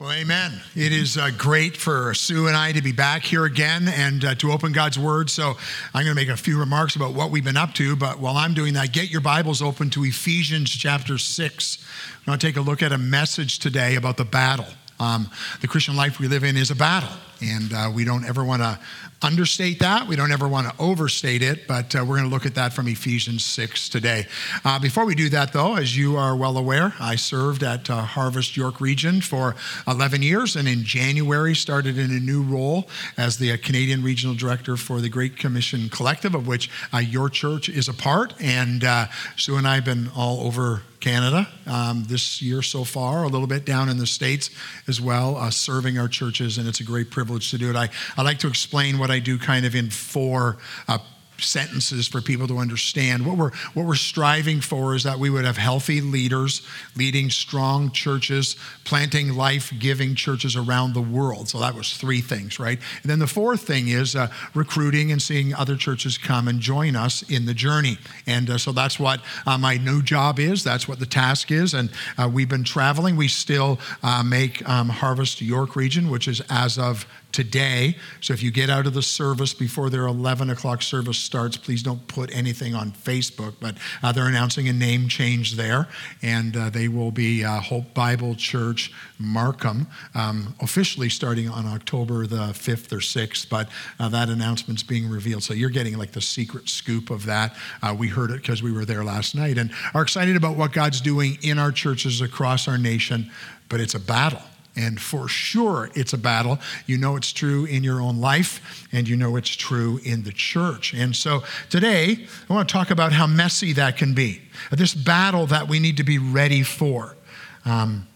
Well, amen. It is uh, great for Sue and I to be back here again and uh, to open God's Word. So I'm going to make a few remarks about what we've been up to. But while I'm doing that, get your Bibles open to Ephesians chapter 6. I'm going to take a look at a message today about the battle. Um, the Christian life we live in is a battle, and uh, we don't ever want to understate that. We don't ever want to overstate it, but uh, we're going to look at that from Ephesians 6 today. Uh, before we do that, though, as you are well aware, I served at uh, Harvest York Region for 11 years and in January started in a new role as the uh, Canadian Regional Director for the Great Commission Collective, of which uh, your church is a part. And uh, Sue and I have been all over Canada um, this year so far, a little bit down in the States as well, serving our churches, and it's a great privilege to do it. I, I like to explain what what I do kind of in four uh, sentences for people to understand. What we're, what we're striving for is that we would have healthy leaders leading strong churches, planting life giving churches around the world. So that was three things, right? And then the fourth thing is uh, recruiting and seeing other churches come and join us in the journey. And uh, so that's what uh, my new job is. That's what the task is. And uh, we've been traveling. We still uh, make um, Harvest York Region, which is as of today. So if you get out of the service before their 11 o'clock service starts, please don't put anything on Facebook. But uh, they're announcing a name change there, and uh, they will be uh, Hope Bible Church Markham, um, officially starting on October the 5th or 6th. But uh, that announcement's being revealed. So you're getting like the secret scoop of that. Uh, we heard it because we were there last night and are excited about what God's doing in our churches across our nation, but it's a battle. And for sure, it's a battle. You know it's true in your own life, and you know it's true in the church. And so today, I want to talk about how messy that can be. This battle that we need to be ready for. Um,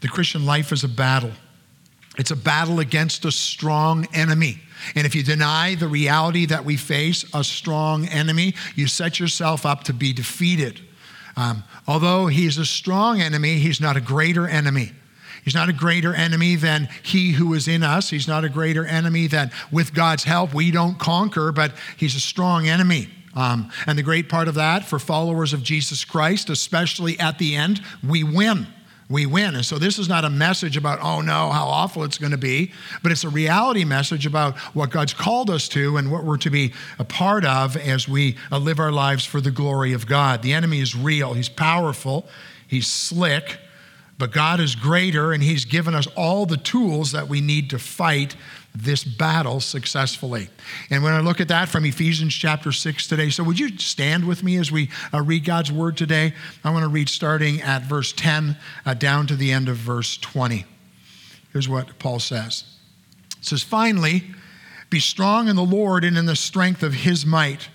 the Christian life is a battle, it's a battle against a strong enemy. And if you deny the reality that we face, a strong enemy, you set yourself up to be defeated. Um, although he's a strong enemy, he's not a greater enemy. He's not a greater enemy than he who is in us. He's not a greater enemy than with God's help we don't conquer, but he's a strong enemy. Um, and the great part of that for followers of Jesus Christ, especially at the end, we win. We win. And so this is not a message about, oh no, how awful it's going to be, but it's a reality message about what God's called us to and what we're to be a part of as we uh, live our lives for the glory of God. The enemy is real, he's powerful, he's slick, but God is greater, and He's given us all the tools that we need to fight this battle successfully. And when I look at that from Ephesians chapter 6 today, so would you stand with me as we uh, read God's word today? I want to read starting at verse 10 uh, down to the end of verse 20. Here's what Paul says It says, Finally, be strong in the Lord and in the strength of his might.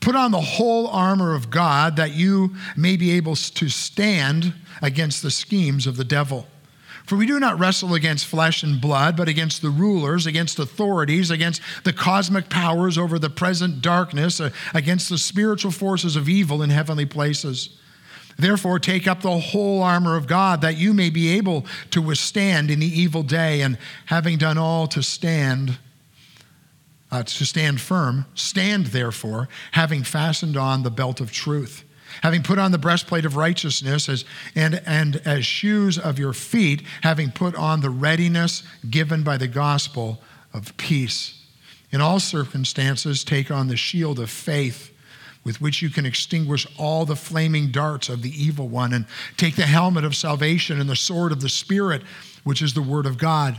Put on the whole armor of God that you may be able to stand against the schemes of the devil. For we do not wrestle against flesh and blood, but against the rulers, against authorities, against the cosmic powers over the present darkness, uh, against the spiritual forces of evil in heavenly places. Therefore, take up the whole armor of God that you may be able to withstand in the evil day, and having done all to stand, uh, to stand firm. Stand therefore, having fastened on the belt of truth, having put on the breastplate of righteousness, as, and, and as shoes of your feet, having put on the readiness given by the gospel of peace. In all circumstances, take on the shield of faith with which you can extinguish all the flaming darts of the evil one, and take the helmet of salvation and the sword of the Spirit, which is the word of God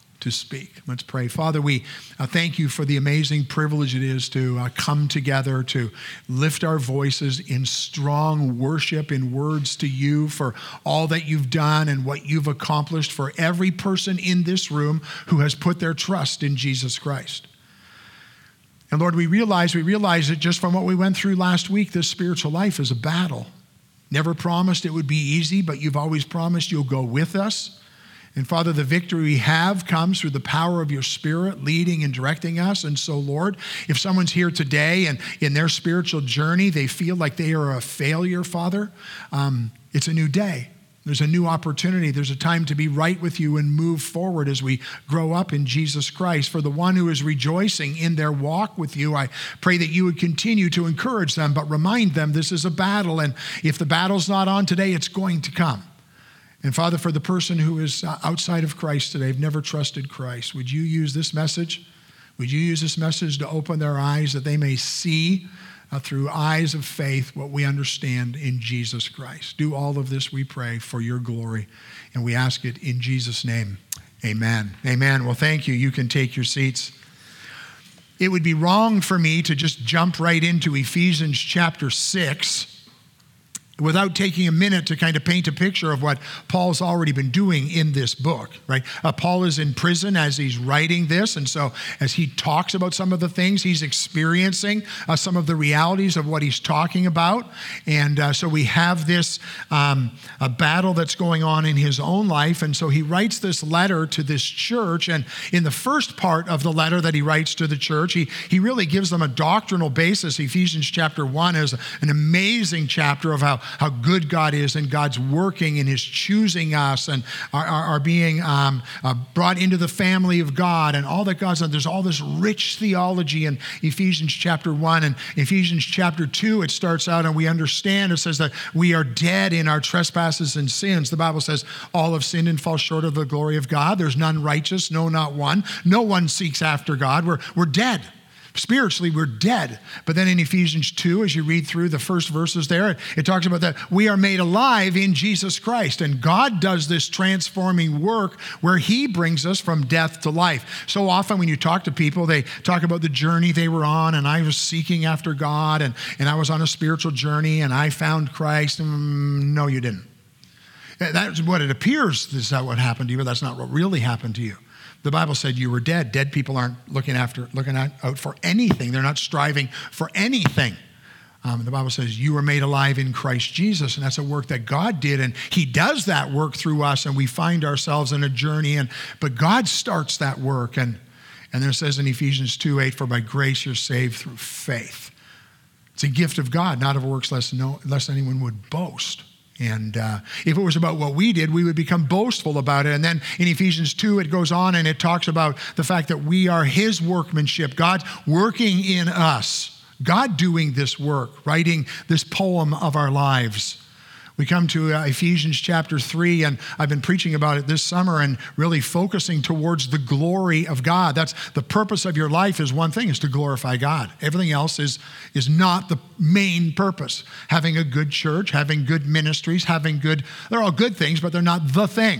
to speak. Let's pray. Father, we uh, thank you for the amazing privilege it is to uh, come together, to lift our voices in strong worship, in words to you for all that you've done and what you've accomplished for every person in this room who has put their trust in Jesus Christ. And Lord, we realize, we realize that just from what we went through last week, this spiritual life is a battle. Never promised it would be easy, but you've always promised you'll go with us And Father, the victory we have comes through the power of your Spirit leading and directing us. And so, Lord, if someone's here today and in their spiritual journey they feel like they are a failure, Father, um, it's a new day. There's a new opportunity. There's a time to be right with you and move forward as we grow up in Jesus Christ. For the one who is rejoicing in their walk with you, I pray that you would continue to encourage them, but remind them this is a battle. And if the battle's not on today, it's going to come. And Father, for the person who is uh, outside of Christ today, have never trusted Christ, would you use this message? Would you use this message to open their eyes that they may see uh, through eyes of faith what we understand in Jesus Christ. Do all of this, we pray, for your glory. And we ask it in Jesus' name. Amen. Amen. Well, thank you. You can take your seats. It would be wrong for me to just jump right into Ephesians chapter 6 without taking a minute to kind of paint a picture of what Paul's already been doing in this book, right? Uh, Paul is in prison as he's writing this. And so, as he talks about some of the things, he's experiencing uh, some of the realities of what he's talking about. And uh, so, we have this um, a battle that's going on in his own life. And so, he writes this letter to this church. And in the first part of the letter that he writes to the church, he, he really gives them a doctrinal basis. Ephesians chapter 1 is an amazing chapter of how how good God is and God's working and His choosing us and are being um, uh, brought into the family of God and all that God's done. There's all this rich theology in Ephesians chapter 1 and Ephesians chapter 2. It starts out and we understand it says that we are dead in our trespasses and sins. The Bible says all have sinned and fall short of the glory of God. There's none righteous, no, not one. No one seeks after God. We're, we're dead. Spiritually, we're dead. But then in Ephesians 2, as you read through the first verses there, it talks about that we are made alive in Jesus Christ. And God does this transforming work where He brings us from death to life. So often when you talk to people, they talk about the journey they were on, and I was seeking after God, and, and I was on a spiritual journey, and I found Christ. Mm, no, you didn't. That's what it appears is that what happened to you, but that's not what really happened to you. The Bible said you were dead. Dead people aren't looking after, looking out for anything. They're not striving for anything. Um, the Bible says you were made alive in Christ Jesus, and that's a work that God did, and He does that work through us, and we find ourselves in a journey. And but God starts that work, and and there says in Ephesians 2 8, for by grace you're saved through faith. It's a gift of God, not of works, lest, no, lest anyone would boast. And uh, if it was about what we did, we would become boastful about it. And then in Ephesians 2, it goes on and it talks about the fact that we are His workmanship, God working in us, God doing this work, writing this poem of our lives. We come to uh, Ephesians chapter 3, and I've been preaching about it this summer and really focusing towards the glory of God. That's the purpose of your life is one thing, is to glorify God. Everything else is, is not the main purpose. Having a good church, having good ministries, having good, they're all good things, but they're not the thing.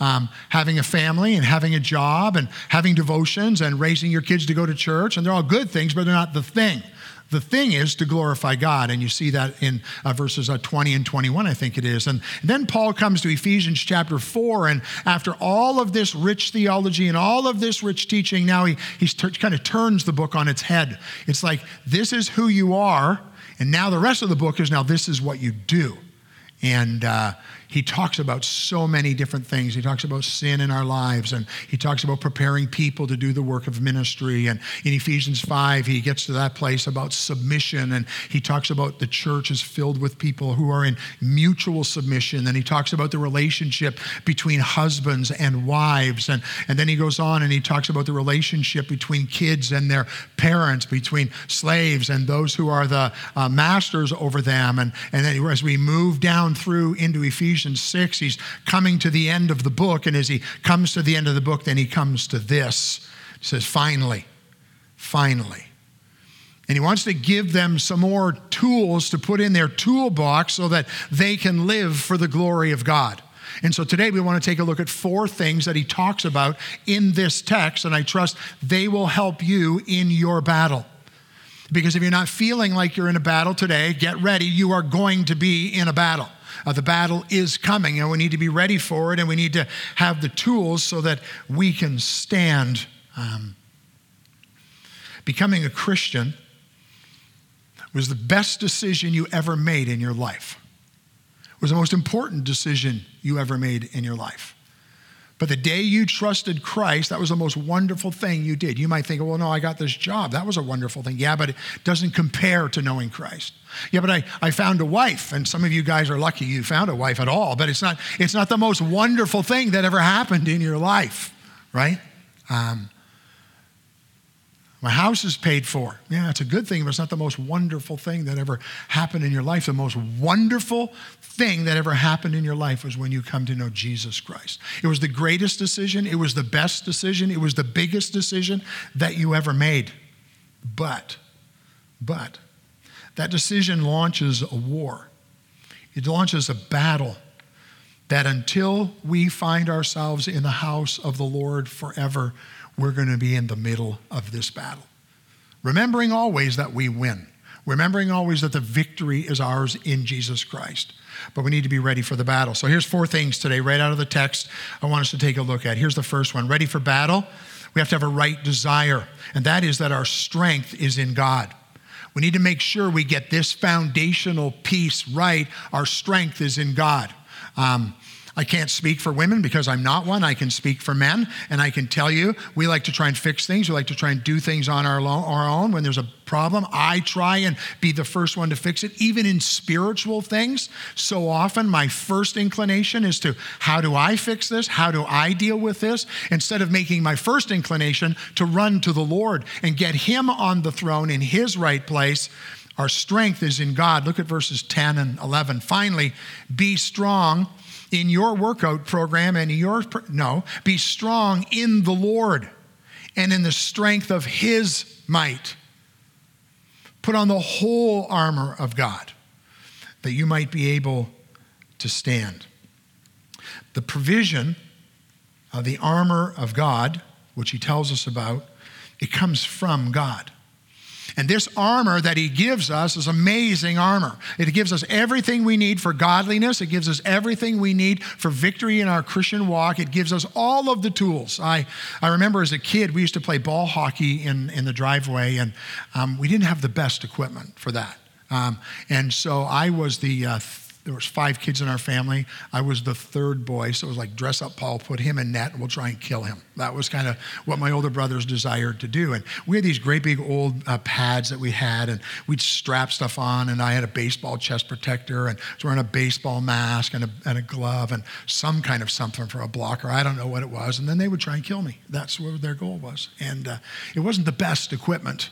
Um, having a family and having a job and having devotions and raising your kids to go to church, and they're all good things, but they're not the thing. The thing is to glorify God, and you see that in uh, verses uh, 20 and 21, I think it is. And then Paul comes to Ephesians chapter 4, and after all of this rich theology and all of this rich teaching, now he, he t- kind of turns the book on its head. It's like, this is who you are, and now the rest of the book is now this is what you do. And uh, he talks about so many different things. He talks about sin in our lives, and he talks about preparing people to do the work of ministry. And in Ephesians 5, he gets to that place about submission, and he talks about the church is filled with people who are in mutual submission. And he talks about the relationship between husbands and wives. And, and then he goes on and he talks about the relationship between kids and their parents, between slaves and those who are the uh, masters over them. And, and then as we move down through into Ephesians, Ephesians 6, he's coming to the end of the book. And as he comes to the end of the book, then he comes to this. He says, finally, finally. And he wants to give them some more tools to put in their toolbox so that they can live for the glory of God. And so today we want to take a look at four things that he talks about in this text, and I trust they will help you in your battle. Because if you're not feeling like you're in a battle today, get ready. You are going to be in a battle. Uh, the battle is coming, and we need to be ready for it, and we need to have the tools so that we can stand. Um, becoming a Christian was the best decision you ever made in your life. It was the most important decision you ever made in your life. But the day you trusted Christ, that was the most wonderful thing you did. You might think, well, no, I got this job. That was a wonderful thing. Yeah, but it doesn't compare to knowing Christ. Yeah, but I, I found a wife, and some of you guys are lucky you found a wife at all, but it's not, it's not the most wonderful thing that ever happened in your life, right? Um, my house is paid for. Yeah, it's a good thing, but it's not the most wonderful thing that ever happened in your life. The most wonderful thing that ever happened in your life was when you come to know Jesus Christ. It was the greatest decision, it was the best decision, it was the biggest decision that you ever made. But, but, that decision launches a war, it launches a battle that until we find ourselves in the house of the Lord forever, we're going to be in the middle of this battle. Remembering always that we win, remembering always that the victory is ours in Jesus Christ. But we need to be ready for the battle. So here's four things today, right out of the text, I want us to take a look at. Here's the first one ready for battle. We have to have a right desire, and that is that our strength is in God. We need to make sure we get this foundational piece right. Our strength is in God. Um, I can't speak for women because I'm not one. I can speak for men. And I can tell you, we like to try and fix things. We like to try and do things on our, own when there's a problem. I try and be the first one to fix it, even in spiritual things. So often, my first inclination is to, how do I fix this? How do I deal with this? Instead of making my first inclination to run to the Lord and get Him on the throne in His right place. Our strength is in God. Look at verses 10 and 11. Finally, be strong in your workout program and your no be strong in the lord and in the strength of his might. Put on the whole armor of god that you might be able to stand. The provision of the armor of god which he tells us about it comes from god and this armor that he gives us is amazing armor. It gives us everything we need for godliness, it gives us everything we need for victory in our Christian walk. It gives us all of the tools. I, I remember as a kid, we used to play ball hockey in, in the driveway, and um, we didn't have the best equipment for that. Um, and so I was the uh, there was five kids in our family. I was the third boy, so it was like dress up Paul, put him in net, and we'll try and kill him. That was kind of what my older brothers desired to do. And we had these great big old uh, pads that we had, and we'd strap stuff on. And I had a baseball chest protector, and was wearing a baseball mask and a, and a glove and some kind of something for a blocker. I don't know what it was. And then they would try and kill me. That's what their goal was. And uh, it wasn't the best equipment.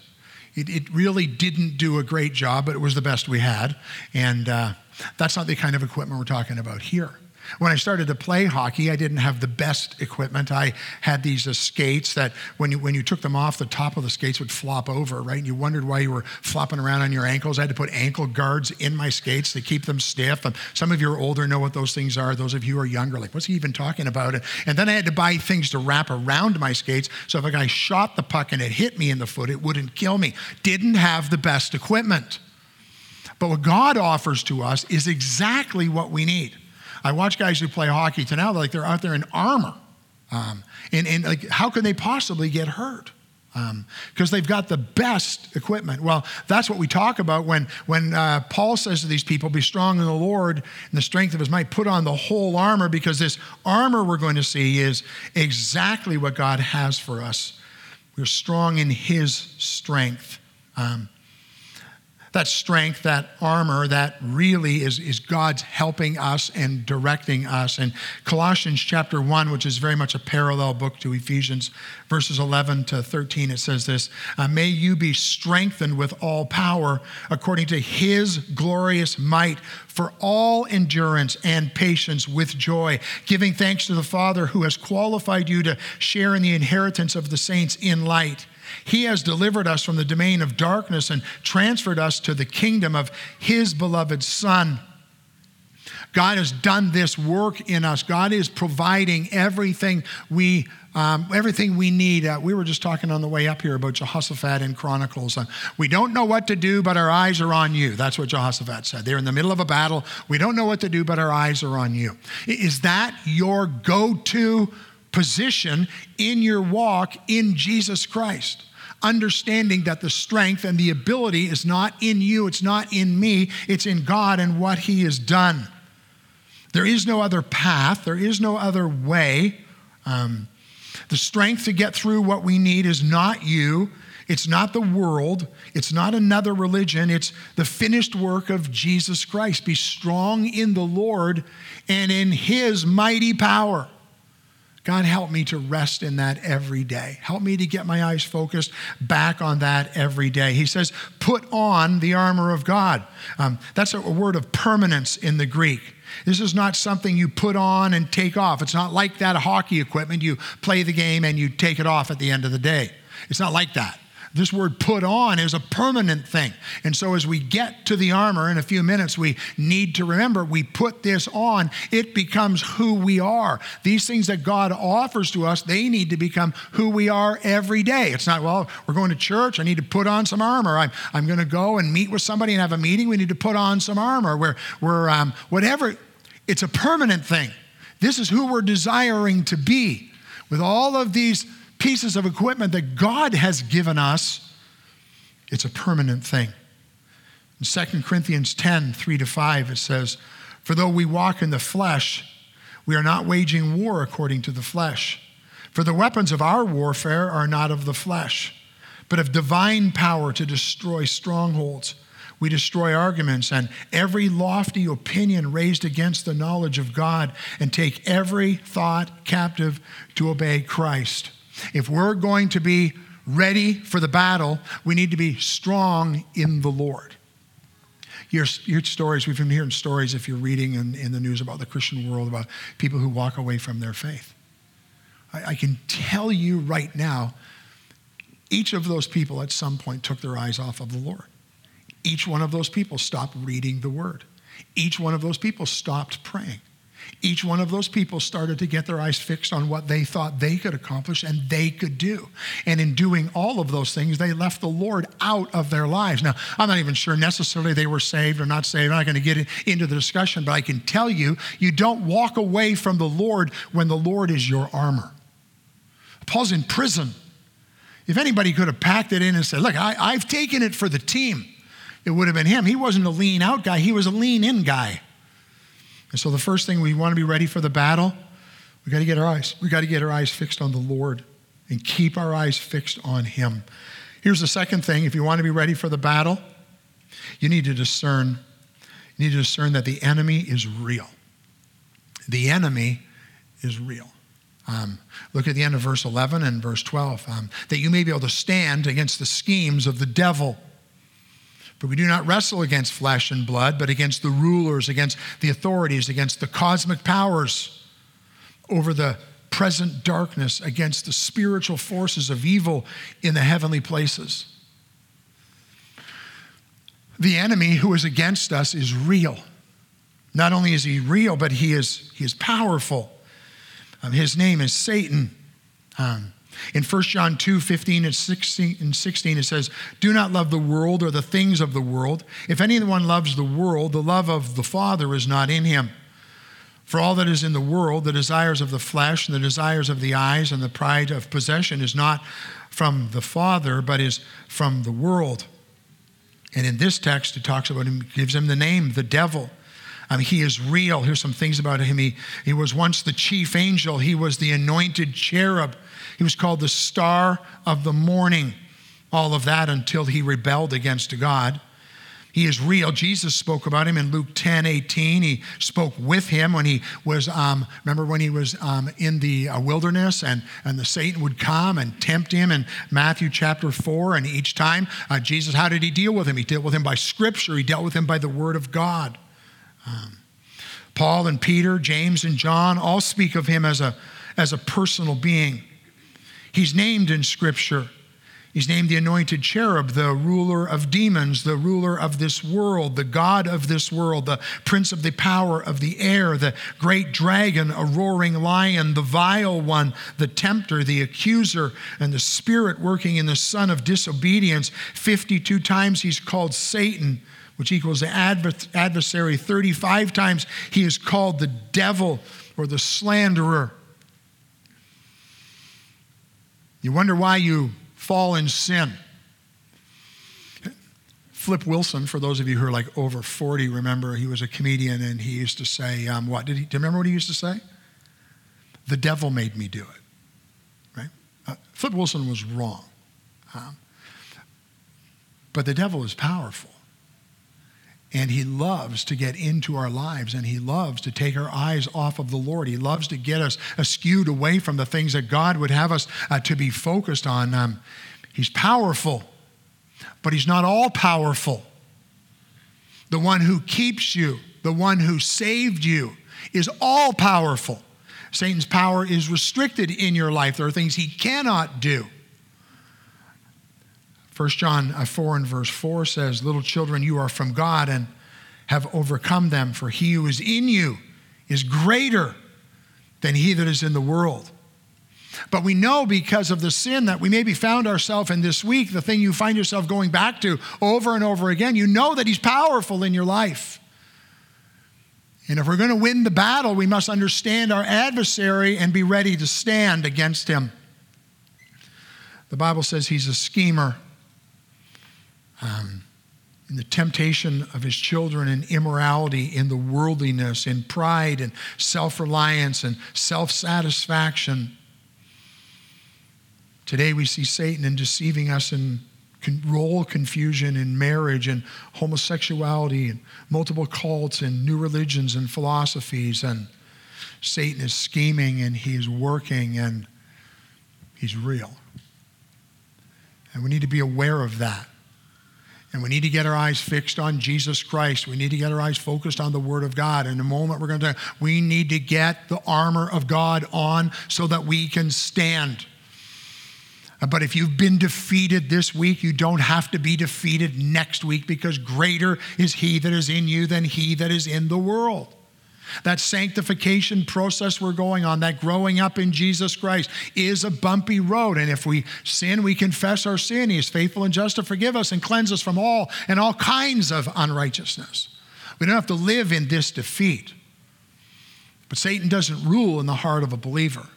It, it, really didn't do a great job, but it was the best we had. And uh, that's not the kind of equipment we're talking about here. When I started to play hockey, I didn't have the best equipment. I had these uh, skates that, when you, when you took them off, the top of the skates would flop over, right? And you wondered why you were flopping around on your ankles. I had to put ankle guards in my skates to keep them stiff. Some of you are older know what those things are. Those of you who are younger, like, what's he even talking about? And then I had to buy things to wrap around my skates so if a guy shot the puck and it hit me in the foot, it wouldn't kill me. Didn't have the best equipment. But what God offers to us is exactly what we need. I watch guys who play hockey to now, like they're out there in armor. Um, and, and like, how can they possibly get hurt? because um, they've got the best equipment. Well, that's what we talk about when, when uh, Paul says to these people, Be strong in the Lord and the strength of his might. Put on the whole armor because this armor we're going to see is exactly what God has for us. We're strong in his strength. Um, that strength, that armor, that really is, is God's helping us and directing us. And Colossians chapter 1, which is very much a parallel book to Ephesians, verses 11 to 13, it says this uh, May you be strengthened with all power according to his glorious might for all endurance and patience with joy, giving thanks to the Father who has qualified you to share in the inheritance of the saints in light. He has delivered us from the domain of darkness and transferred us to the kingdom of His beloved Son. God has done this work in us. God is providing everything we um, everything we need. Uh, we were just talking on the way up here about Jehoshaphat in Chronicles. Uh, we don't know what to do, but our eyes are on you. That's what Jehoshaphat said. They're in the middle of a battle. We don't know what to do, but our eyes are on you. Is that your go to position in your walk in Jesus Christ? understanding that the strength and the ability is not in you, it's not in me, it's in God and what He has done. There is no other path, there is no other way. Um, the strength to get through what we need is not you, it's not the world, it's not another religion, it's the finished work of Jesus Christ. Be strong in the Lord and in his mighty power. God, help me to rest in that every day. Help me to get my eyes focused back on that every day. He says, put on the armor of God. Um, that's a, a word of permanence in the Greek. This is not something you put on and take off. It's not like that hockey equipment. You play the game and you take it off at the end of the day. It's not like that. This word put on is a permanent thing. And so, as we get to the armor in a few minutes, we need to remember we put this on, it becomes who we are. These things that God offers to us, they need to become who we are every day. It's not, well, we're going to church, I need to put on some armor. I'm, I'm going to go and meet with somebody and have a meeting, we need to put on some armor. We're, we're um, whatever, it's a permanent thing. This is who we're desiring to be. With all of these pieces of equipment that God has given us, it's a permanent thing. In 2 Corinthians 10 3 to 5, it says, For though we walk in the flesh, we are not waging war according to the flesh. For the weapons of our warfare are not of the flesh, but of divine power to destroy strongholds. We destroy arguments and every lofty opinion raised against the knowledge of God and take every thought captive to obey Christ. If we're going to be ready for the battle, we need to be strong in the Lord. Your, your stories, we've been hearing stories if you're reading in, in the news about the Christian world, about people who walk away from their faith. I, I can tell you right now, each of those people at some point took their eyes off of the Lord. Each one of those people stopped reading the word. Each one of those people stopped praying. Each one of those people started to get their eyes fixed on what they thought they could accomplish and they could do. And in doing all of those things, they left the Lord out of their lives. Now, I'm not even sure necessarily they were saved or not saved. I'm not going to get into the discussion, but I can tell you, you don't walk away from the Lord when the Lord is your armor. Paul's in prison. If anybody could have packed it in and said, Look, I, have taken it for the team, it would have been him. He wasn't a lean out guy, he was a lean in guy. And so the first thing we want to be ready for the battle, we got to get our eyes. We got to get our eyes fixed on the Lord and keep our eyes fixed on him. Here's the second thing, if you want to be ready for the battle, you need to discern you need to discern that the enemy is real. The enemy is real. Um, look at the end of verse 11 and verse 12. Um, that you may be able to stand against the schemes of the devil. For we do not wrestle against flesh and blood, but against the rulers, against the authorities, against the cosmic powers over the present darkness, against the spiritual forces of evil in the heavenly places. The enemy who is against us is real. Not only is he real, but he is, he is powerful. Um, his name is Satan. Um, in 1 John 2 15 and 16, and 16, it says, Do not love the world or the things of the world. If anyone loves the world, the love of the Father is not in him. For all that is in the world, the desires of the flesh and the desires of the eyes and the pride of possession is not from the Father, but is from the world. And in this text, it talks about him, gives him the name, the devil. Um, he is real. Here's some things about him. He, he was once the chief angel, he was the anointed cherub. He was called the star of the morning. All of that until he rebelled against God. He is real. Jesus spoke about him in Luke 10 18. He spoke with him when he was, um, remember when he was um, in the uh, wilderness and, and the Satan would come and tempt him in Matthew chapter 4. And each time, uh, Jesus, how did he deal with him? He dealt with him by scripture, he dealt with him by the word of God. Um, Paul and Peter, James and John all speak of him as a, as a personal being. He's named in Scripture. He's named the anointed cherub, the ruler of demons, the ruler of this world, the God of this world, the prince of the power of the air, the great dragon, a roaring lion, the vile one, the tempter, the accuser, and the spirit working in the son of disobedience. 52 times he's called Satan, which equals the adversary. 35 times he is called the devil or the slanderer. You wonder why you fall in sin. Flip Wilson, for those of you who are like over 40, remember he was a comedian and he used to say, um, what did he, do you remember what he used to say? the devil made me do it. Right? Uh, Flip Wilson was wrong. Um, but the devil is powerful. And he loves to get into our lives and he loves to take our eyes off of the Lord. He loves to get us skewed away from the things that God would have us uh, to be focused on. Um, he's powerful, but he's not all powerful. The one who keeps you, the one who saved you, is all powerful. Satan's power is restricted in your life. There are things he cannot do. 1 John uh, 4 and verse 4 says, Little children, you are from God and have overcome them, for he who is in you is greater than he that is in the world. But we know because of the sin that we maybe found ourselves in this week, the thing you find yourself going back to over and over again, you know that he's powerful in your life. And if we're going to win the battle, we must understand our adversary and be ready to stand against him. The Bible says he's a schemer um, in the temptation of his children in immorality, in the worldliness, in pride and self reliance and self satisfaction. Today we see Satan in deceiving us in role confusion in marriage and homosexuality and multiple cults and new religions and philosophies. And Satan is scheming and he is working and he's real. And we need to be aware of that. And we need to get our eyes fixed on Jesus Christ. We need to get our eyes focused on the Word of God. In a moment, we're going to, we need to get the armor of God on so that we can stand. But if you've been defeated this week, you don't have to be defeated next week because greater is He that is in you than He that is in the world. That sanctification process we're going on, that growing up in Jesus Christ, is a bumpy road. And if we sin, we confess our sin. He is faithful and just to forgive us and cleanse us from all and all kinds of unrighteousness. We don't have to live in this defeat. But Satan doesn't rule in the heart of a believer.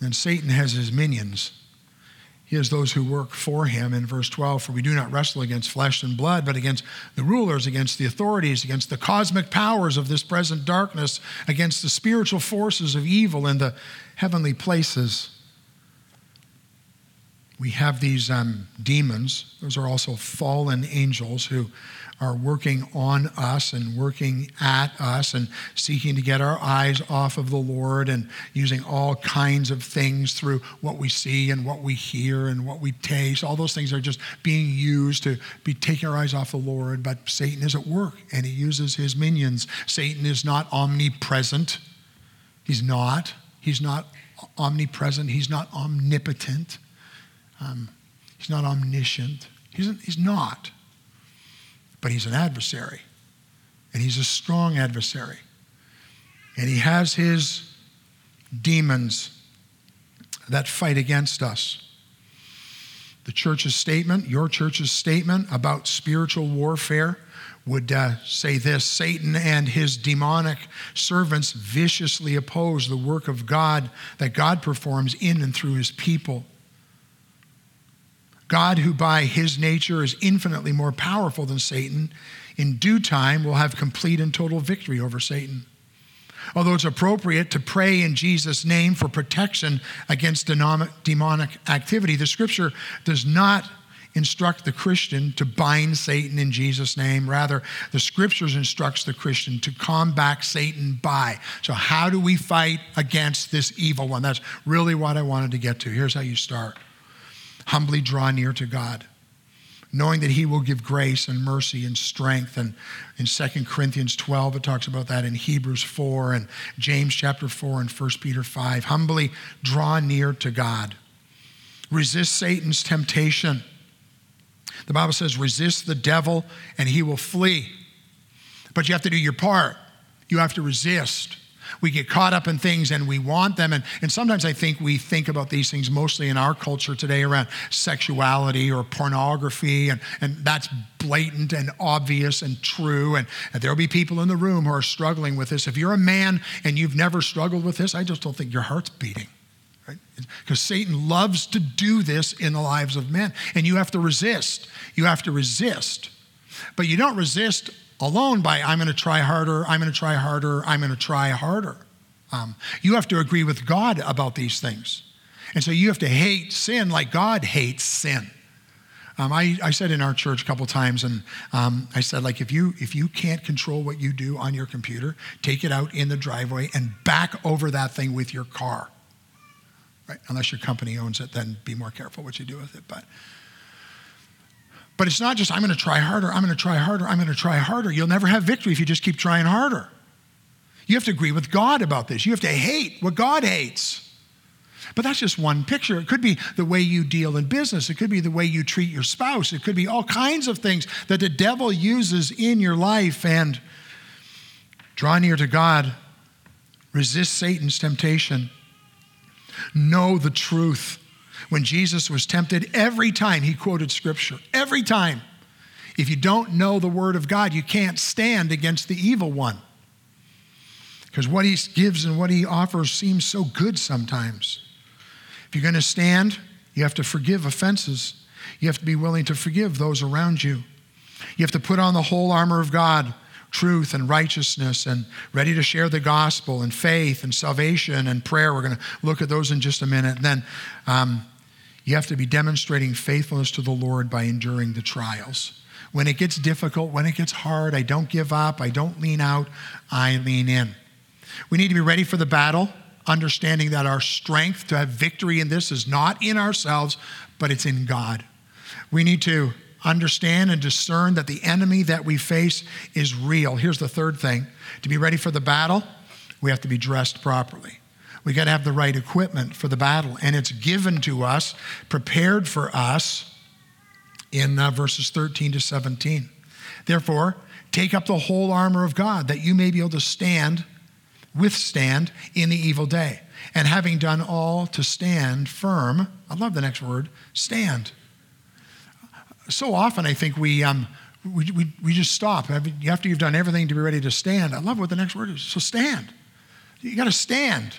And Satan has his minions. He has those who work for him in verse 12 For we do not wrestle against flesh and blood, but against the rulers, against the authorities, against the cosmic powers of this present darkness, against the spiritual forces of evil in the heavenly places. We have these um, demons, those are also fallen angels who are working on us and working at us and seeking to get our eyes off of the Lord and using all kinds of things through what we see and what we hear and what we taste. All those things are just being used to be taking our eyes off the Lord. But Satan is at work and he uses his minions. Satan is not omnipresent. He's not. He's not omnipresent. He's not omnipotent. Um, he's not omniscient. He's, he's not but he's an adversary. And he's a strong adversary. And he has his demons that fight against us. The church's statement, your church's statement about spiritual warfare would uh, say this Satan and his demonic servants viciously oppose the work of God that God performs in and through his people. God, who by his nature is infinitely more powerful than Satan, in due time will have complete and total victory over Satan. Although it's appropriate to pray in Jesus' name for protection against demonic activity, the scripture does not instruct the Christian to bind Satan in Jesus' name. Rather, the scriptures instructs the Christian to combat Satan by. So, how do we fight against this evil one? That's really what I wanted to get to. Here's how you start humbly draw near to God, knowing that He will give grace and mercy and strength. And in 2 Corinthians 12, it talks about that in Hebrews 4 and James chapter 4 and 1 Peter 5. Humbly draw near to God. Resist Satan's temptation. The Bible says, resist the devil and he will flee. But you have to do your part. You have to resist. We get caught up in things and we want them. And, and sometimes I think we think about these things mostly in our culture today around sexuality or pornography, and, and that's blatant and obvious and true. And, and there'll be people in the room who are struggling with this. If you're a man and you've never struggled with this, I just don't think your heart's beating. Because Satan loves to do this in the lives of men. And you have to resist. You have to resist. But you don't resist alone by I'm going to try harder, I'm going to try harder, I'm going to try harder. Um, you have to agree with God about these things. And so you have to hate sin like God hates sin. Um, I, I, said in our church a couple times, and um, I said, like, if you if you can't control what you do on your computer, take it out in the driveway and back over that thing with your car. Right? Unless your company owns it, then be more careful what you do with it. But but it's not just I'm going to try harder, I'm going to try harder, I'm going to try harder. You'll never have victory if you just keep trying harder. You have to agree with God about this. You have to hate what God hates. But that's just one picture. It could be the way you deal in business, it could be the way you treat your spouse, it could be all kinds of things that the devil uses in your life. And draw near to God, resist Satan's temptation, know the truth. When Jesus was tempted, every time he quoted scripture, every time. If you don't know the word of God, you can't stand against the evil one. Because what he gives and what he offers seems so good sometimes. If you're going to stand, you have to forgive offenses. You have to be willing to forgive those around you. You have to put on the whole armor of God truth and righteousness and ready to share the gospel and faith and salvation and prayer. We're going to look at those in just a minute. And then um, you have to be demonstrating faithfulness to the Lord by enduring the trials. When it gets difficult, when it gets hard, I don't give up, I don't lean out, I lean in. We need to be ready for the battle understanding that our strength to have victory in this is not in ourselves, but it's in God. We need to understand and discern that the enemy that we face is real. Here's the third thing to be ready for the battle, we have to be dressed properly. We got to have the right equipment for the battle, and it's given to us, prepared for us in uh, verses 13 to 17. Therefore, take up the whole armor of God that you may be able to stand withstand in the evil day. And having done all to stand firm, I love the next word, stand. So often I think we, um, we, we, we just stop. After you've done everything to be ready to stand, I love what the next word is. So stand. You got to stand.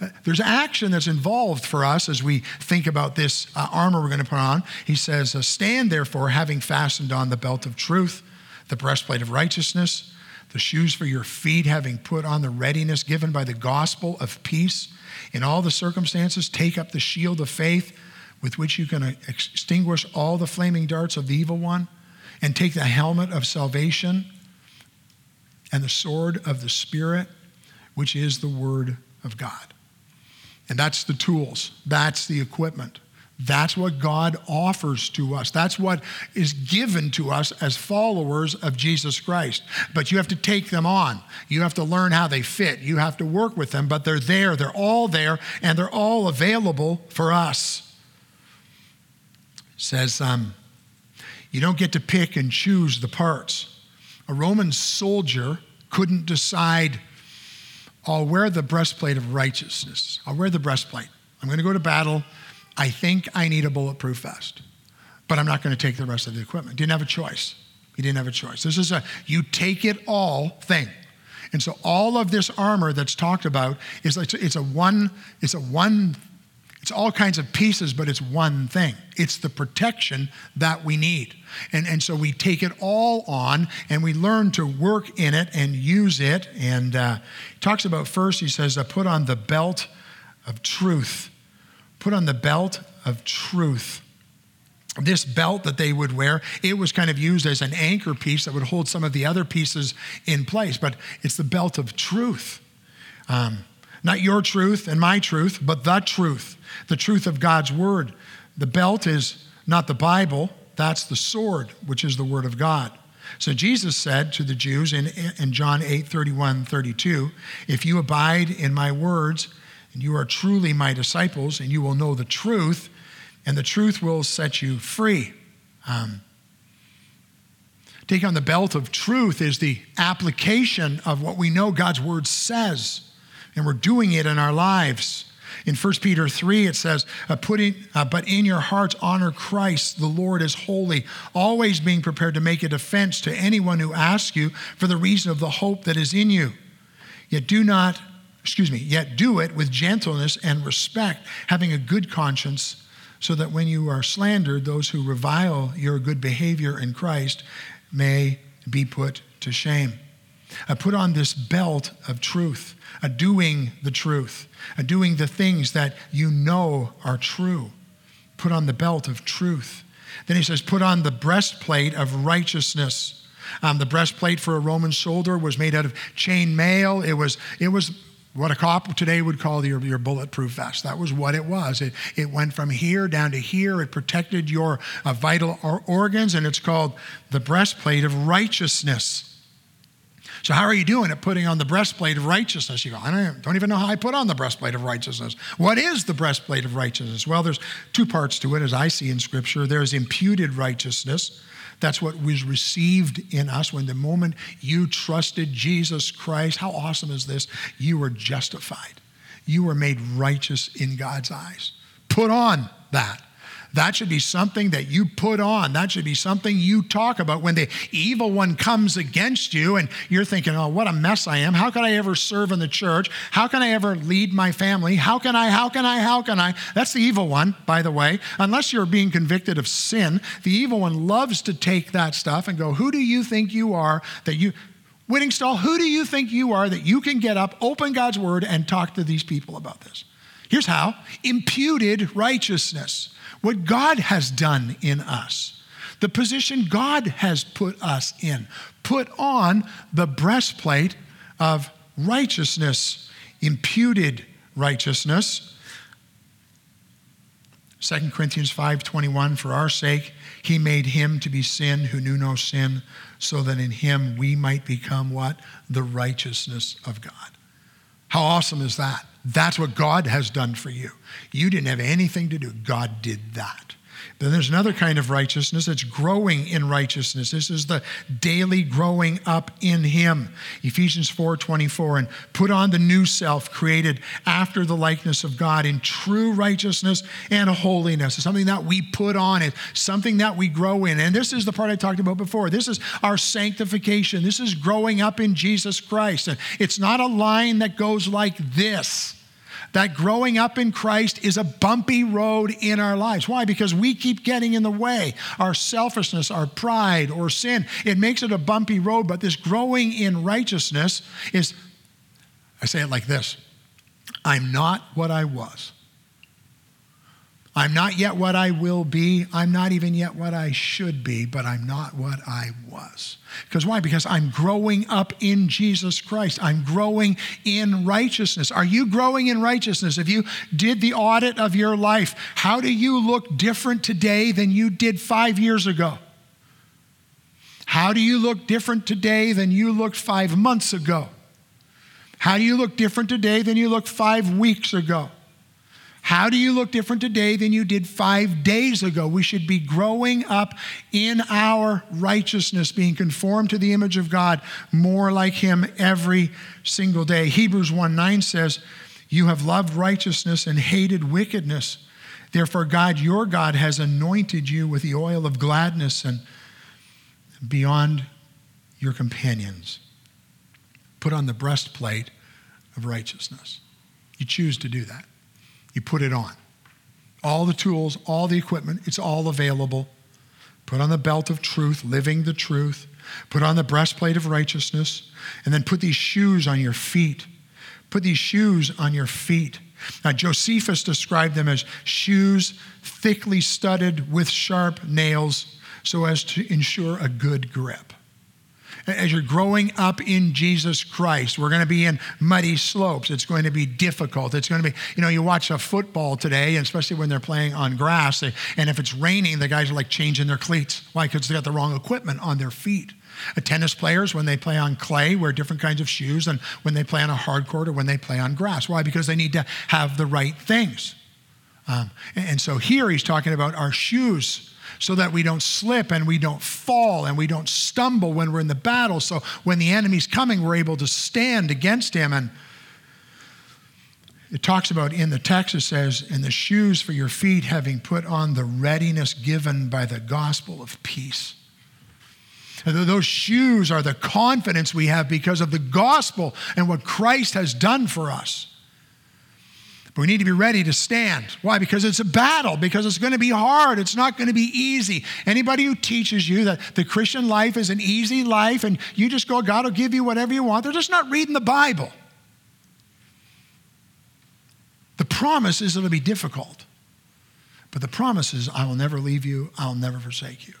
Uh, there's action that's involved for us as we think about this uh, armor we're going to put on. He says, uh, Stand therefore, having fastened on the belt of truth, the breastplate of righteousness the shoes for your feet, having put on the readiness given by the gospel of peace. In all the circumstances, take up the shield of faith with which you can extinguish all the flaming darts of the evil one, and take the helmet of salvation and the sword of the Spirit, which is the Word of God. And that's the tools, that's the equipment. That's what God offers to us. That's what is given to us as followers of Jesus Christ. But you have to take them on. You have to learn how they fit. You have to work with them, but they're there. They're all there, and they're all available for us. It says, um, you don't get to pick and choose the parts. A Roman soldier couldn't decide, I'll wear the breastplate of righteousness. I'll wear the breastplate. I'm going to go to battle. I think I need a bulletproof vest, but I'm not going to take the rest of the equipment. Didn't have a choice. He didn't have a choice. This is a you take it all thing. And so all of this armor that's talked about is it's a one, it's a one, it's all kinds of pieces, but it's one thing. It's the protection that we need. And, and so we take it all on and we learn to work in it and use it. And uh, he talks about first, he says, uh, put on the belt of truth put on the belt of truth. This belt that they would wear, it was kind of used as an anchor piece that would hold some of the other pieces in place, but it's the belt of truth. Um, not your truth and my truth, but the truth, the truth of God's word. The belt is not the Bible, that's the sword, which is the word of God. So Jesus said to the Jews in, in John 8 31, 32, If you abide in my words, and you are truly my disciples, and you will know the truth, and the truth will set you free. Um, take on the belt of truth is the application of what we know God's word says, and we're doing it in our lives. In 1 Peter 3, it says, uh, putting, uh, But in your hearts honor Christ, the Lord is holy, always being prepared to make a defense to anyone who asks you for the reason of the hope that is in you. Yet do not excuse me, yet do it with gentleness and respect, having a good conscience, so that when you are slandered, those who revile your good behavior in Christ may be put to shame. Uh, put on this belt of truth, a doing the truth, a doing the things that you know are true. Put on the belt of truth. Then he says, put on the breastplate of righteousness. Um, the breastplate for a Roman soldier was made out of chain mail. It was, it was what a cop today would call your, your bulletproof vest. That was what it was. It, it went from here down to here. It protected your uh, vital or- organs, and it's called the breastplate of righteousness. So, how are you doing at putting on the breastplate of righteousness? You go, I don't, don't even know how I put on the breastplate of righteousness. What is the breastplate of righteousness? Well, there's two parts to it, as I see in Scripture. There's imputed righteousness. That's what was received in us when the moment you trusted Jesus Christ. How awesome is this? You were justified. You were made righteous in God's eyes. Put on that. That should be something that you put on. That should be something you talk about when the evil one comes against you and you're thinking, oh, what a mess I am. How can I ever serve in the church? How can I ever lead my family? How can I, how can I, how can I? That's the evil one, by the way. Unless you're being convicted of sin, the evil one loves to take that stuff and go, who do you think you are that you, Whittingstall, who do you think you are that you can get up, open God's word, and talk to these people about this? Here's how imputed righteousness what God has done in us, the position God has put us in. Put on the breastplate of righteousness, imputed righteousness. 2 Corinthians 5:21 for our sake he made him to be sin who knew no sin so that in him we might become what the righteousness of God. How awesome is that? That's what God has done for you. You didn't have anything to do. God did that. Then there's another kind of righteousness that's growing in righteousness. This is the daily growing up in him. Ephesians 4:24 and put on the new self created after the likeness of God in true righteousness and holiness. It's something that we put on it, something that we grow in. And this is the part I talked about before. This is our sanctification. This is growing up in Jesus Christ. And it's not a line that goes like this that growing up in Christ is a bumpy road in our lives. Why? Because we keep getting in the way. Our selfishness, our pride, or sin, it makes it a bumpy road. But this growing in righteousness is, I say it like this I'm not what I was. I'm not yet what I will be. I'm not even yet what I should be, but I'm not what I was. Because why? Because I'm growing up in Jesus Christ. I'm growing in righteousness. Are you growing in righteousness? If you did the audit of your life, how do you look different today than you did five years ago? How do you look different today than you looked five months ago? How do you look different today than you looked five weeks ago? How do you look different today than you did five days ago? We should be growing up in our righteousness, being conformed to the image of God, more like Him every single day. Hebrews 1 9 says, You have loved righteousness and hated wickedness. Therefore, God, your God, has anointed you with the oil of gladness and beyond your companions. Put on the breastplate of righteousness. You choose to do that. You put it on. All the tools, all the equipment, it's all available. Put on the belt of truth, living the truth. Put on the breastplate of righteousness. And then put these shoes on your feet. Put these shoes on your feet. Now, Josephus described them as shoes thickly studded with sharp nails so as to ensure a good grip as you're growing up in Jesus Christ. We're going to be in muddy slopes. It's going to be difficult. It's going to be, you know, you watch a football today, especially when they're playing on grass, and if it's raining, the guys are like changing their cleats. Why? Because they got the wrong equipment on their feet. Uh, tennis players, when they play on clay, wear different kinds of shoes than when they play on a hard court or when they play on grass. Why? Because they need to have the right things. Um, and so here he's talking about our shoes so that we don't slip and we don't fall and we don't stumble when we're in the battle. So when the enemy's coming, we're able to stand against him. And it talks about in the text, it says, in the shoes for your feet, having put on the readiness given by the gospel of peace. Those shoes are the confidence we have because of the gospel and what Christ has done for us. But we need to be ready to stand. Why? Because it's a battle, because it's going to be hard. It's not going to be easy. Anybody who teaches you that the Christian life is an easy life and you just go, God will give you whatever you want, they're just not reading the Bible. The promise is it'll be difficult. But the promise is, I will never leave you, I'll never forsake you.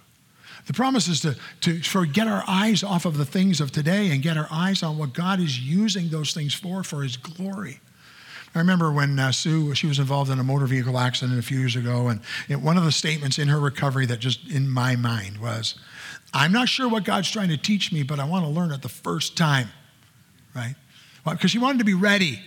The promise is to, to for get our eyes off of the things of today and get our eyes on what God is using those things for, for His glory. I remember when uh, Sue, she was involved in a motor vehicle accident a few years ago, and one of the statements in her recovery that just in my mind was, I'm not sure what God's trying to teach me, but I want to learn it the first time, right? Well, because she wanted to be ready.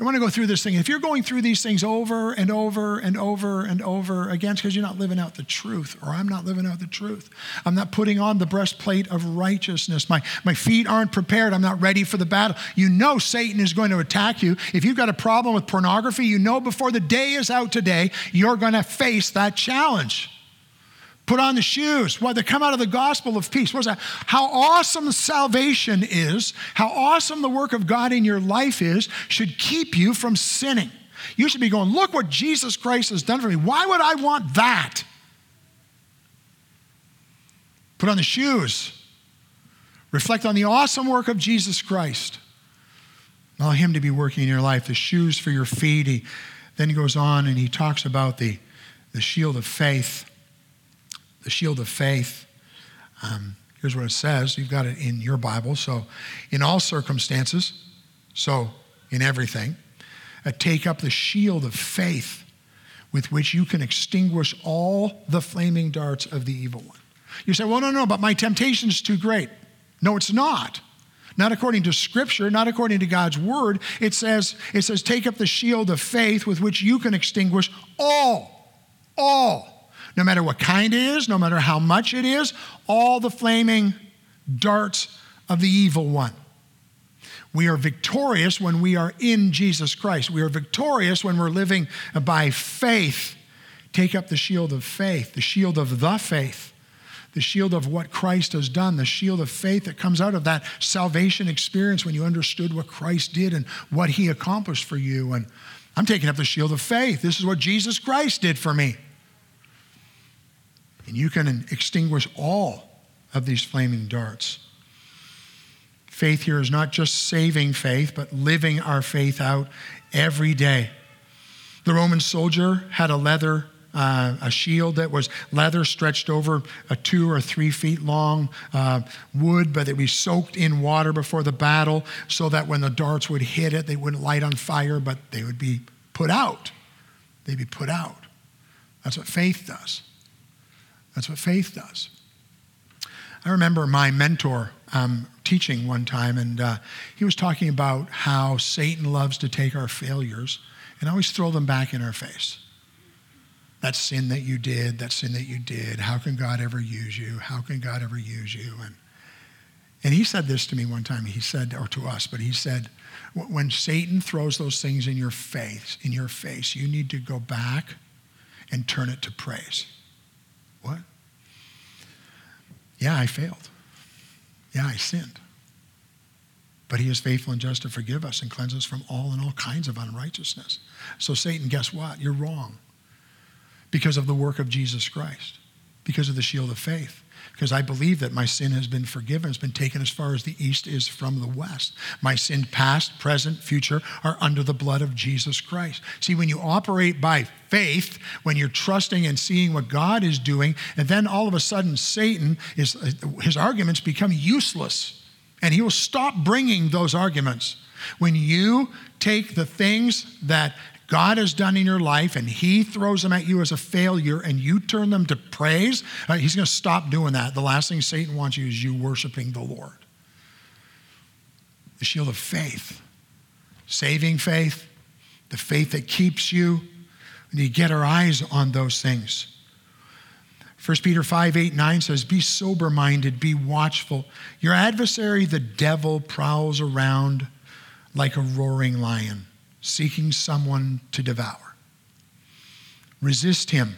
I want to go through this thing. If you're going through these things over and over and over and over again, because you're not living out the truth, or I'm not living out the truth. I'm not putting on the breastplate of righteousness. My, my feet aren't prepared. I'm not ready for the battle. You know Satan is going to attack you. If you've got a problem with pornography, you know before the day is out today, you're going to face that challenge. Put on the shoes. What they come out of the gospel of peace. What is that? How awesome salvation is, how awesome the work of God in your life is, should keep you from sinning. You should be going, look what Jesus Christ has done for me. Why would I want that? Put on the shoes. Reflect on the awesome work of Jesus Christ. Allow Him to be working in your life. The shoes for your feet. He then he goes on and he talks about the, the shield of faith the shield of faith. Um, here's what it says. You've got it in your Bible. So, in all circumstances, so in everything, uh, take up the shield of faith with which you can extinguish all the flaming darts of the evil one. You say, well, no, no, but my temptation is too great. No, it's not. Not according to scripture, not according to God's word. It says, it says, take up the shield of faith with which you can extinguish all, all no matter what kind it is, no matter how much it is, all the flaming darts of the evil one. We are victorious when we are in Jesus Christ. We are victorious when we're living by faith. Take up the shield of faith, the shield of the faith, the shield of what Christ has done, the shield of faith that comes out of that salvation experience when you understood what Christ did and what he accomplished for you. And I'm taking up the shield of faith. This is what Jesus Christ did for me. And you can extinguish all of these flaming darts. Faith here is not just saving faith, but living our faith out every day. The Roman soldier had a leather, uh, a shield that was leather stretched over a two or three feet long uh, wood, but it would be soaked in water before the battle so that when the darts would hit it, they wouldn't light on fire, but they would be put out. They'd be put out. That's what faith does. That's what faith does. I remember my mentor um, teaching one time, and uh, he was talking about how Satan loves to take our failures and always throw them back in our face. That sin that you did, that sin that you did, how can God ever use you? How can God ever use you? And, and he said this to me one time. He said, or to us, but he said, when Satan throws those things in your face, in your face, you need to go back and turn it to praise. What? Yeah, I failed. Yeah, I sinned. But he is faithful and just to forgive us and cleanse us from all and all kinds of unrighteousness. So, Satan, guess what? You're wrong because of the work of Jesus Christ, because of the shield of faith because I believe that my sin has been forgiven. It's been taken as far as the east is from the west. My sin, past, present, future, are under the blood of Jesus Christ. See, when you operate by faith, when you're trusting and seeing what God is doing, and then all of a sudden Satan is his arguments become useless, and he will stop bringing those arguments. When you take the things that God has done in your life and He throws them at you as a failure and you turn them to praise, uh, He's going to stop doing that. The last thing Satan wants you is you worshiping the Lord. The shield of faith, saving faith, the faith that keeps you. We need to get our eyes on those things. 1 Peter 5 8 9 says, Be sober minded, be watchful. Your adversary, the devil, prowls around like a roaring lion seeking someone to devour. Resist him,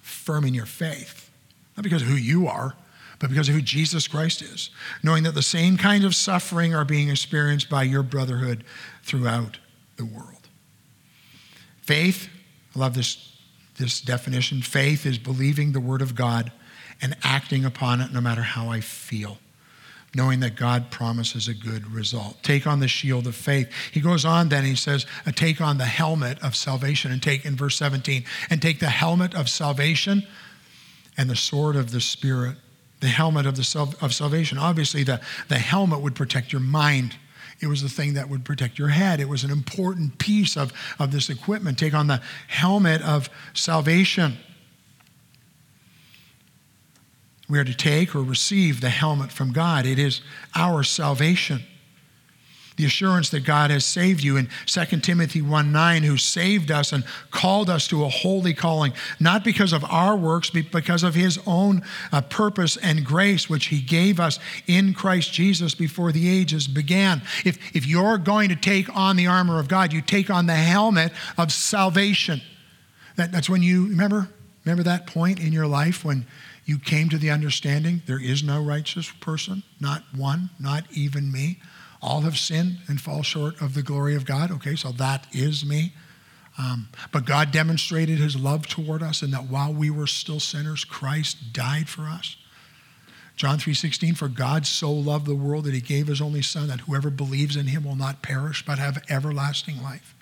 firm in your faith, not because of who you are, but because of who Jesus Christ is, knowing that the same kind of suffering are being experienced by your brotherhood throughout the world. Faith, I love this, this definition. Faith is believing the word of God and acting upon it no matter how I feel, knowing that God promises a good result. Take on the shield of faith. He goes on then, he says, uh, take on the helmet of salvation, and take in verse 17, and take the helmet of salvation and the sword of the Spirit. The helmet of, the, of salvation. Obviously, the, the helmet would protect your mind. It was the thing that would protect your head. It was an important piece of, of this equipment. Take on the helmet of salvation. We are to take or receive the helmet from God. It is our salvation. The assurance that God has saved you in 2 Timothy 1 9, who saved us and called us to a holy calling, not because of our works, but because of his own uh, purpose and grace, which he gave us in Christ Jesus before the ages began. If, if you're going to take on the armor of God, you take on the helmet of salvation. That, that's when you remember, remember that point in your life when you came to the understanding there is no righteous person, not one, not even me. All have sinned and fall short of the glory of God. Okay, so that is me. Um, but God demonstrated his love toward us, and that while we were still sinners, Christ died for us. John 3:16 for God so loved the world that he gave his only son that whoever believes in him will not perish but have everlasting life.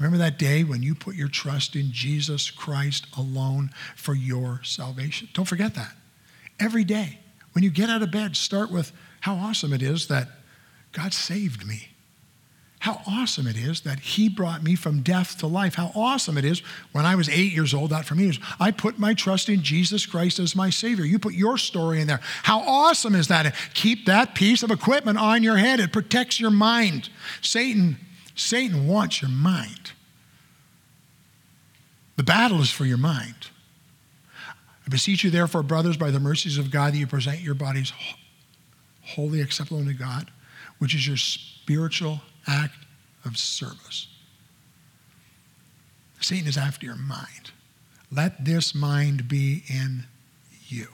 Remember that day when you put your trust in Jesus Christ alone for your salvation? Don't forget that. Every day, when you get out of bed, start with how awesome it is that God saved me. How awesome it is that He brought me from death to life. How awesome it is when I was eight years old, that for me I put my trust in Jesus Christ as my Savior. You put your story in there. How awesome is that? Keep that piece of equipment on your head. It protects your mind. Satan Satan wants your mind. The battle is for your mind. I beseech you, therefore, brothers, by the mercies of God, that you present your bodies holy acceptable unto God, which is your spiritual act of service. Satan is after your mind. Let this mind be in you.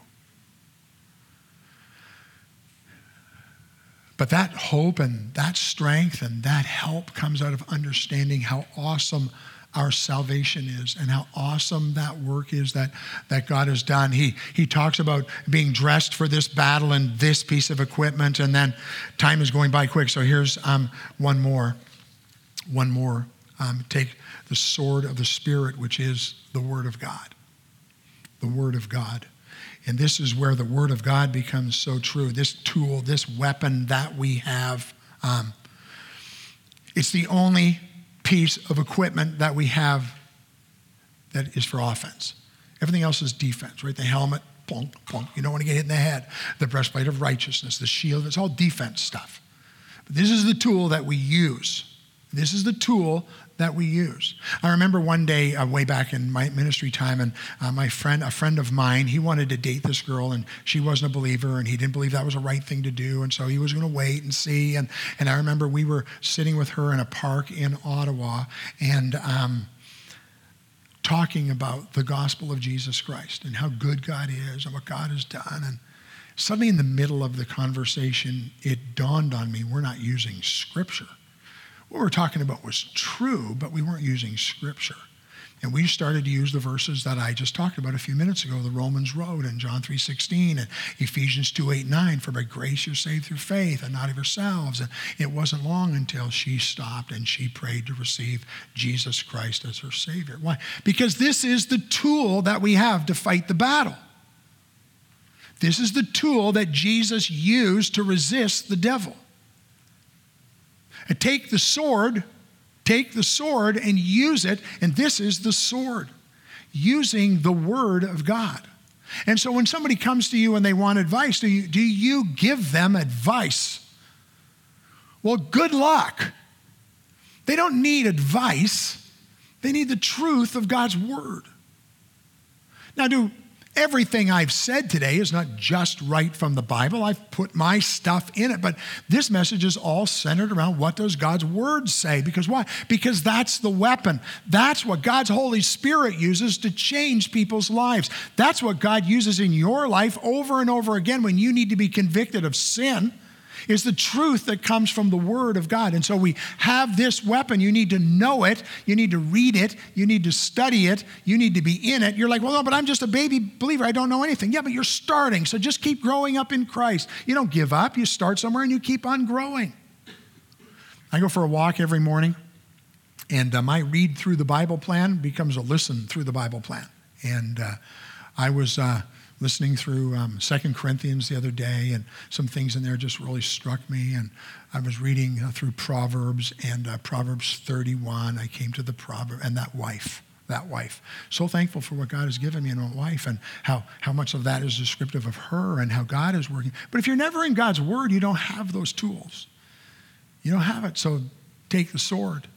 But that hope and that strength and that help comes out of understanding how awesome our salvation is and how awesome that work is that, that God has done. He, he talks about being dressed for this battle and this piece of equipment, and then time is going by quick. So here's um, one more. One more. Um, take the sword of the Spirit, which is the Word of God. The Word of God. And this is where the Word of God becomes so true. This tool, this weapon that we have, um, it's the only piece of equipment that we have that is for offense. Everything else is defense, right? The helmet, plunk, plunk. You don't want to get hit in the head. The breastplate of righteousness, the shield, it's all defense stuff. But this is the tool that we use. This is the tool that we use. I remember one day, uh, way back in my ministry time, and uh, my friend, a friend of mine, he wanted to date this girl, and she wasn't a believer, and he didn't believe that was the right thing to do, and so he was going to wait and see. And and I remember we were sitting with her in a park in Ottawa, and. Um, talking about the gospel of Jesus Christ and how good God is and what God has done. And suddenly, in the middle of the conversation, it dawned on me we're not using scripture what we were talking about was true, but we weren't using scripture. And we started to use the verses that I just talked about a few minutes ago, the Romans road and John 3.16 and Ephesians 2, 8, 9, for by grace you're saved through faith and not of yourselves. And it wasn't long until she stopped and she prayed to receive Jesus Christ as her Savior. Why? Because this is the tool that we have to fight the battle. This is the tool that Jesus used to resist the devil. Take the sword, take the sword and use it. And this is the sword, using the word of God. And so when somebody comes to you and they want advice, do you, do you give them advice? Well, good luck. They don't need advice, they need the truth of God's word. Now, do Everything I've said today is not just right from the Bible. I've put my stuff in it, but this message is all centered around what does God's word say? Because why? Because that's the weapon. That's what God's Holy Spirit uses to change people's lives. That's what God uses in your life over and over again when you need to be convicted of sin. It's the truth that comes from the Word of God. And so we have this weapon. You need to know it. You need to read it. You need to study it. You need to be in it. You're like, well, no, but I'm just a baby believer. I don't know anything. Yeah, but you're starting. So just keep growing up in Christ. You don't give up. You start somewhere and you keep on growing. I go for a walk every morning, and uh, my read through the Bible plan becomes a listen through the Bible plan. And uh, I was. Uh, listening through um, Second Corinthians the other day, and some things in there just really struck me. And I was reading uh, through Proverbs and uh, Proverbs 31. I came to the proverb and that wife, that wife. So thankful for what God has given me in a wife and how, how much of that is descriptive of her and how God is working. But if you're never in God's word, you don't have those tools. You don't have it. So take the sword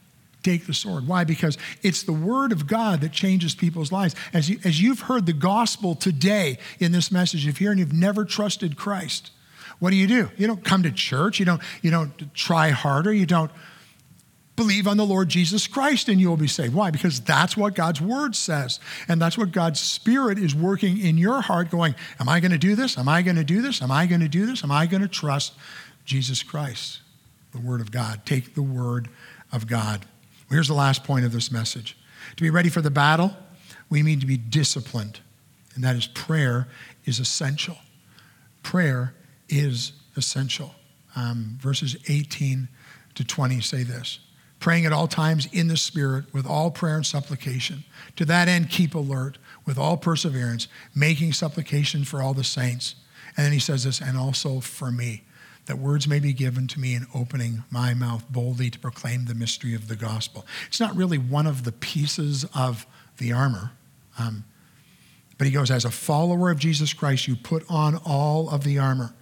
take the sword. Why? Because it's the word of God that changes people's lives. As, you, as you've heard the gospel today in this message, if you're and you've never trusted Christ, what do you do? You don't come to church. You don't, you don't try harder. You don't believe on the Lord Jesus Christ and you'll be saved. Why? Because that's what God's word says. And that's what God's spirit is working in your heart, going, Am I going to do this? Am I going to do this? Am I going to do this? Am I going to trust Jesus Christ? The word of God. Take the word of God. Here's the last point of this message. To be ready for the battle, we need to be disciplined, and that is prayer is essential. Prayer is essential. Um, verses 18 to 20 say this praying at all times in the Spirit with all prayer and supplication. To that end, keep alert with all perseverance, making supplication for all the saints. And then he says this, and also for me that words may be given to me in opening my mouth boldly to proclaim the mystery of the gospel. It's not really one of the pieces of the armor. Um, but he goes, as a follower of Jesus Christ, you put on all of the armor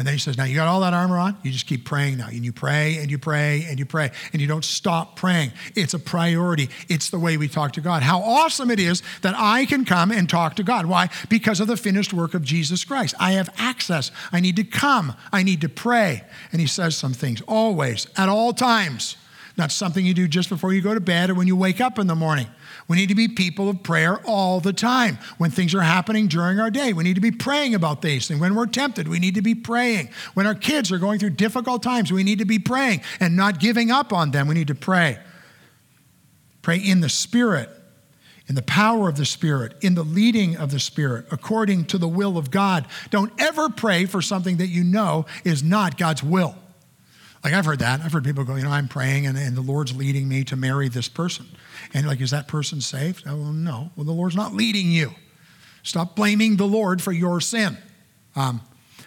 and then he says, Now you got all that armor on, you just keep praying now. And you pray and you pray and you pray and you don't stop praying. It's a priority. It's the way we talk to God. How awesome it is that I can come and talk to God. Why? Because of the finished work of Jesus Christ. I have access. I need to come. I need to pray. And he says some things always, at all times. Not something you do just before you go to bed or when you wake up in the morning. We need to be people of prayer all the time. When things are happening during our day, we need to be praying about these things. When we're tempted, we need to be praying. When our kids are going through difficult times, we need to be praying and not giving up on them. We need to pray. Pray in the Spirit, in the power of the Spirit, in the leading of the Spirit, according to the will of God. Don't ever pray for something that you know is not God's will. Like I've heard that. I've heard people go, you know, I'm praying and, and the Lord's leading me to marry this person. And like, is that person saved? Oh, no. Well, the Lord's not leading you. Stop blaming the Lord for your sin. Um,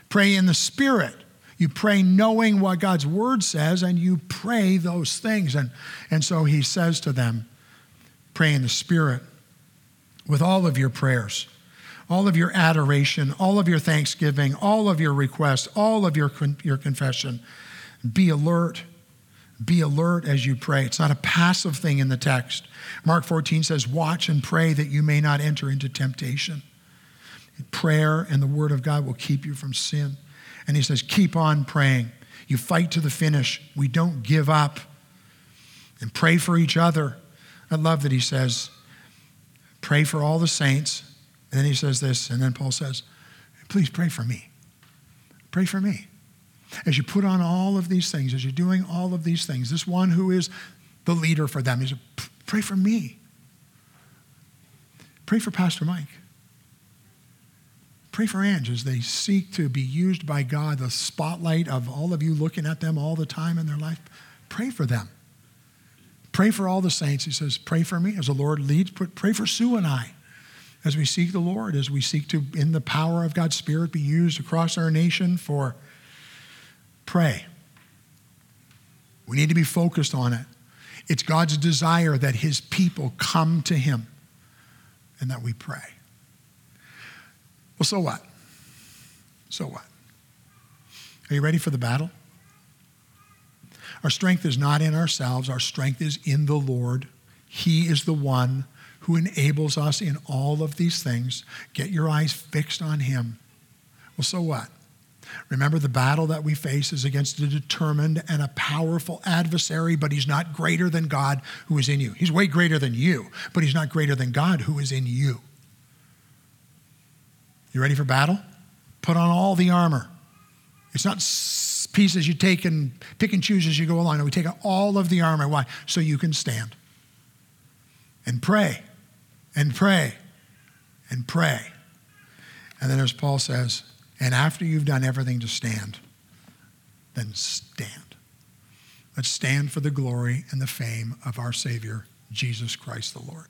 pray in the Spirit. You pray knowing what God's word says, and you pray those things. And, and so he says to them, pray in the Spirit with all of your prayers, all of your adoration, all of your thanksgiving, all of your requests, all of your, your confession be alert. Be alert as you pray. It's not a passive thing in the text. Mark 14 says, Watch and pray that you may not enter into temptation. Prayer and the Word of God will keep you from sin. And he says, Keep on praying. You fight to the finish. We don't give up. And pray for each other. I love that he says, Pray for all the saints. And then he says this, and then Paul says, Please pray for me. Pray for me. As you put on all of these things, as you're doing all of these things, this one who is the leader for them, he said, pray for me. Pray for Pastor Mike. Pray for Ange as they seek to be used by God, the spotlight of all of you looking at them all the time in their life. Pray for them. Pray for all the saints. He says, Pray for me as the Lord leads. Pray for Sue and I as we seek the Lord, as we seek to, in the power of God's Spirit, be used across our nation for Pray. We need to be focused on it. It's God's desire that his people come to him and that we pray. Well, so what? So what? Are you ready for the battle? Our strength is not in ourselves, our strength is in the Lord. He is the one who enables us in all of these things. Get your eyes fixed on Him. Well, so what? Remember, the battle that we face is against a determined and a powerful adversary, but he's not greater than God who is in you. He's way greater than you, but he's not greater than God who is in you. You ready for battle? Put on all the armor. It's not pieces you take and pick and choose as you go along. And we take all of the armor. Why? So you can stand and pray and pray and pray. And then, as Paul says, and after you've done everything to stand, then stand. Let's stand for the glory and the fame of our Savior, Jesus Christ the Lord.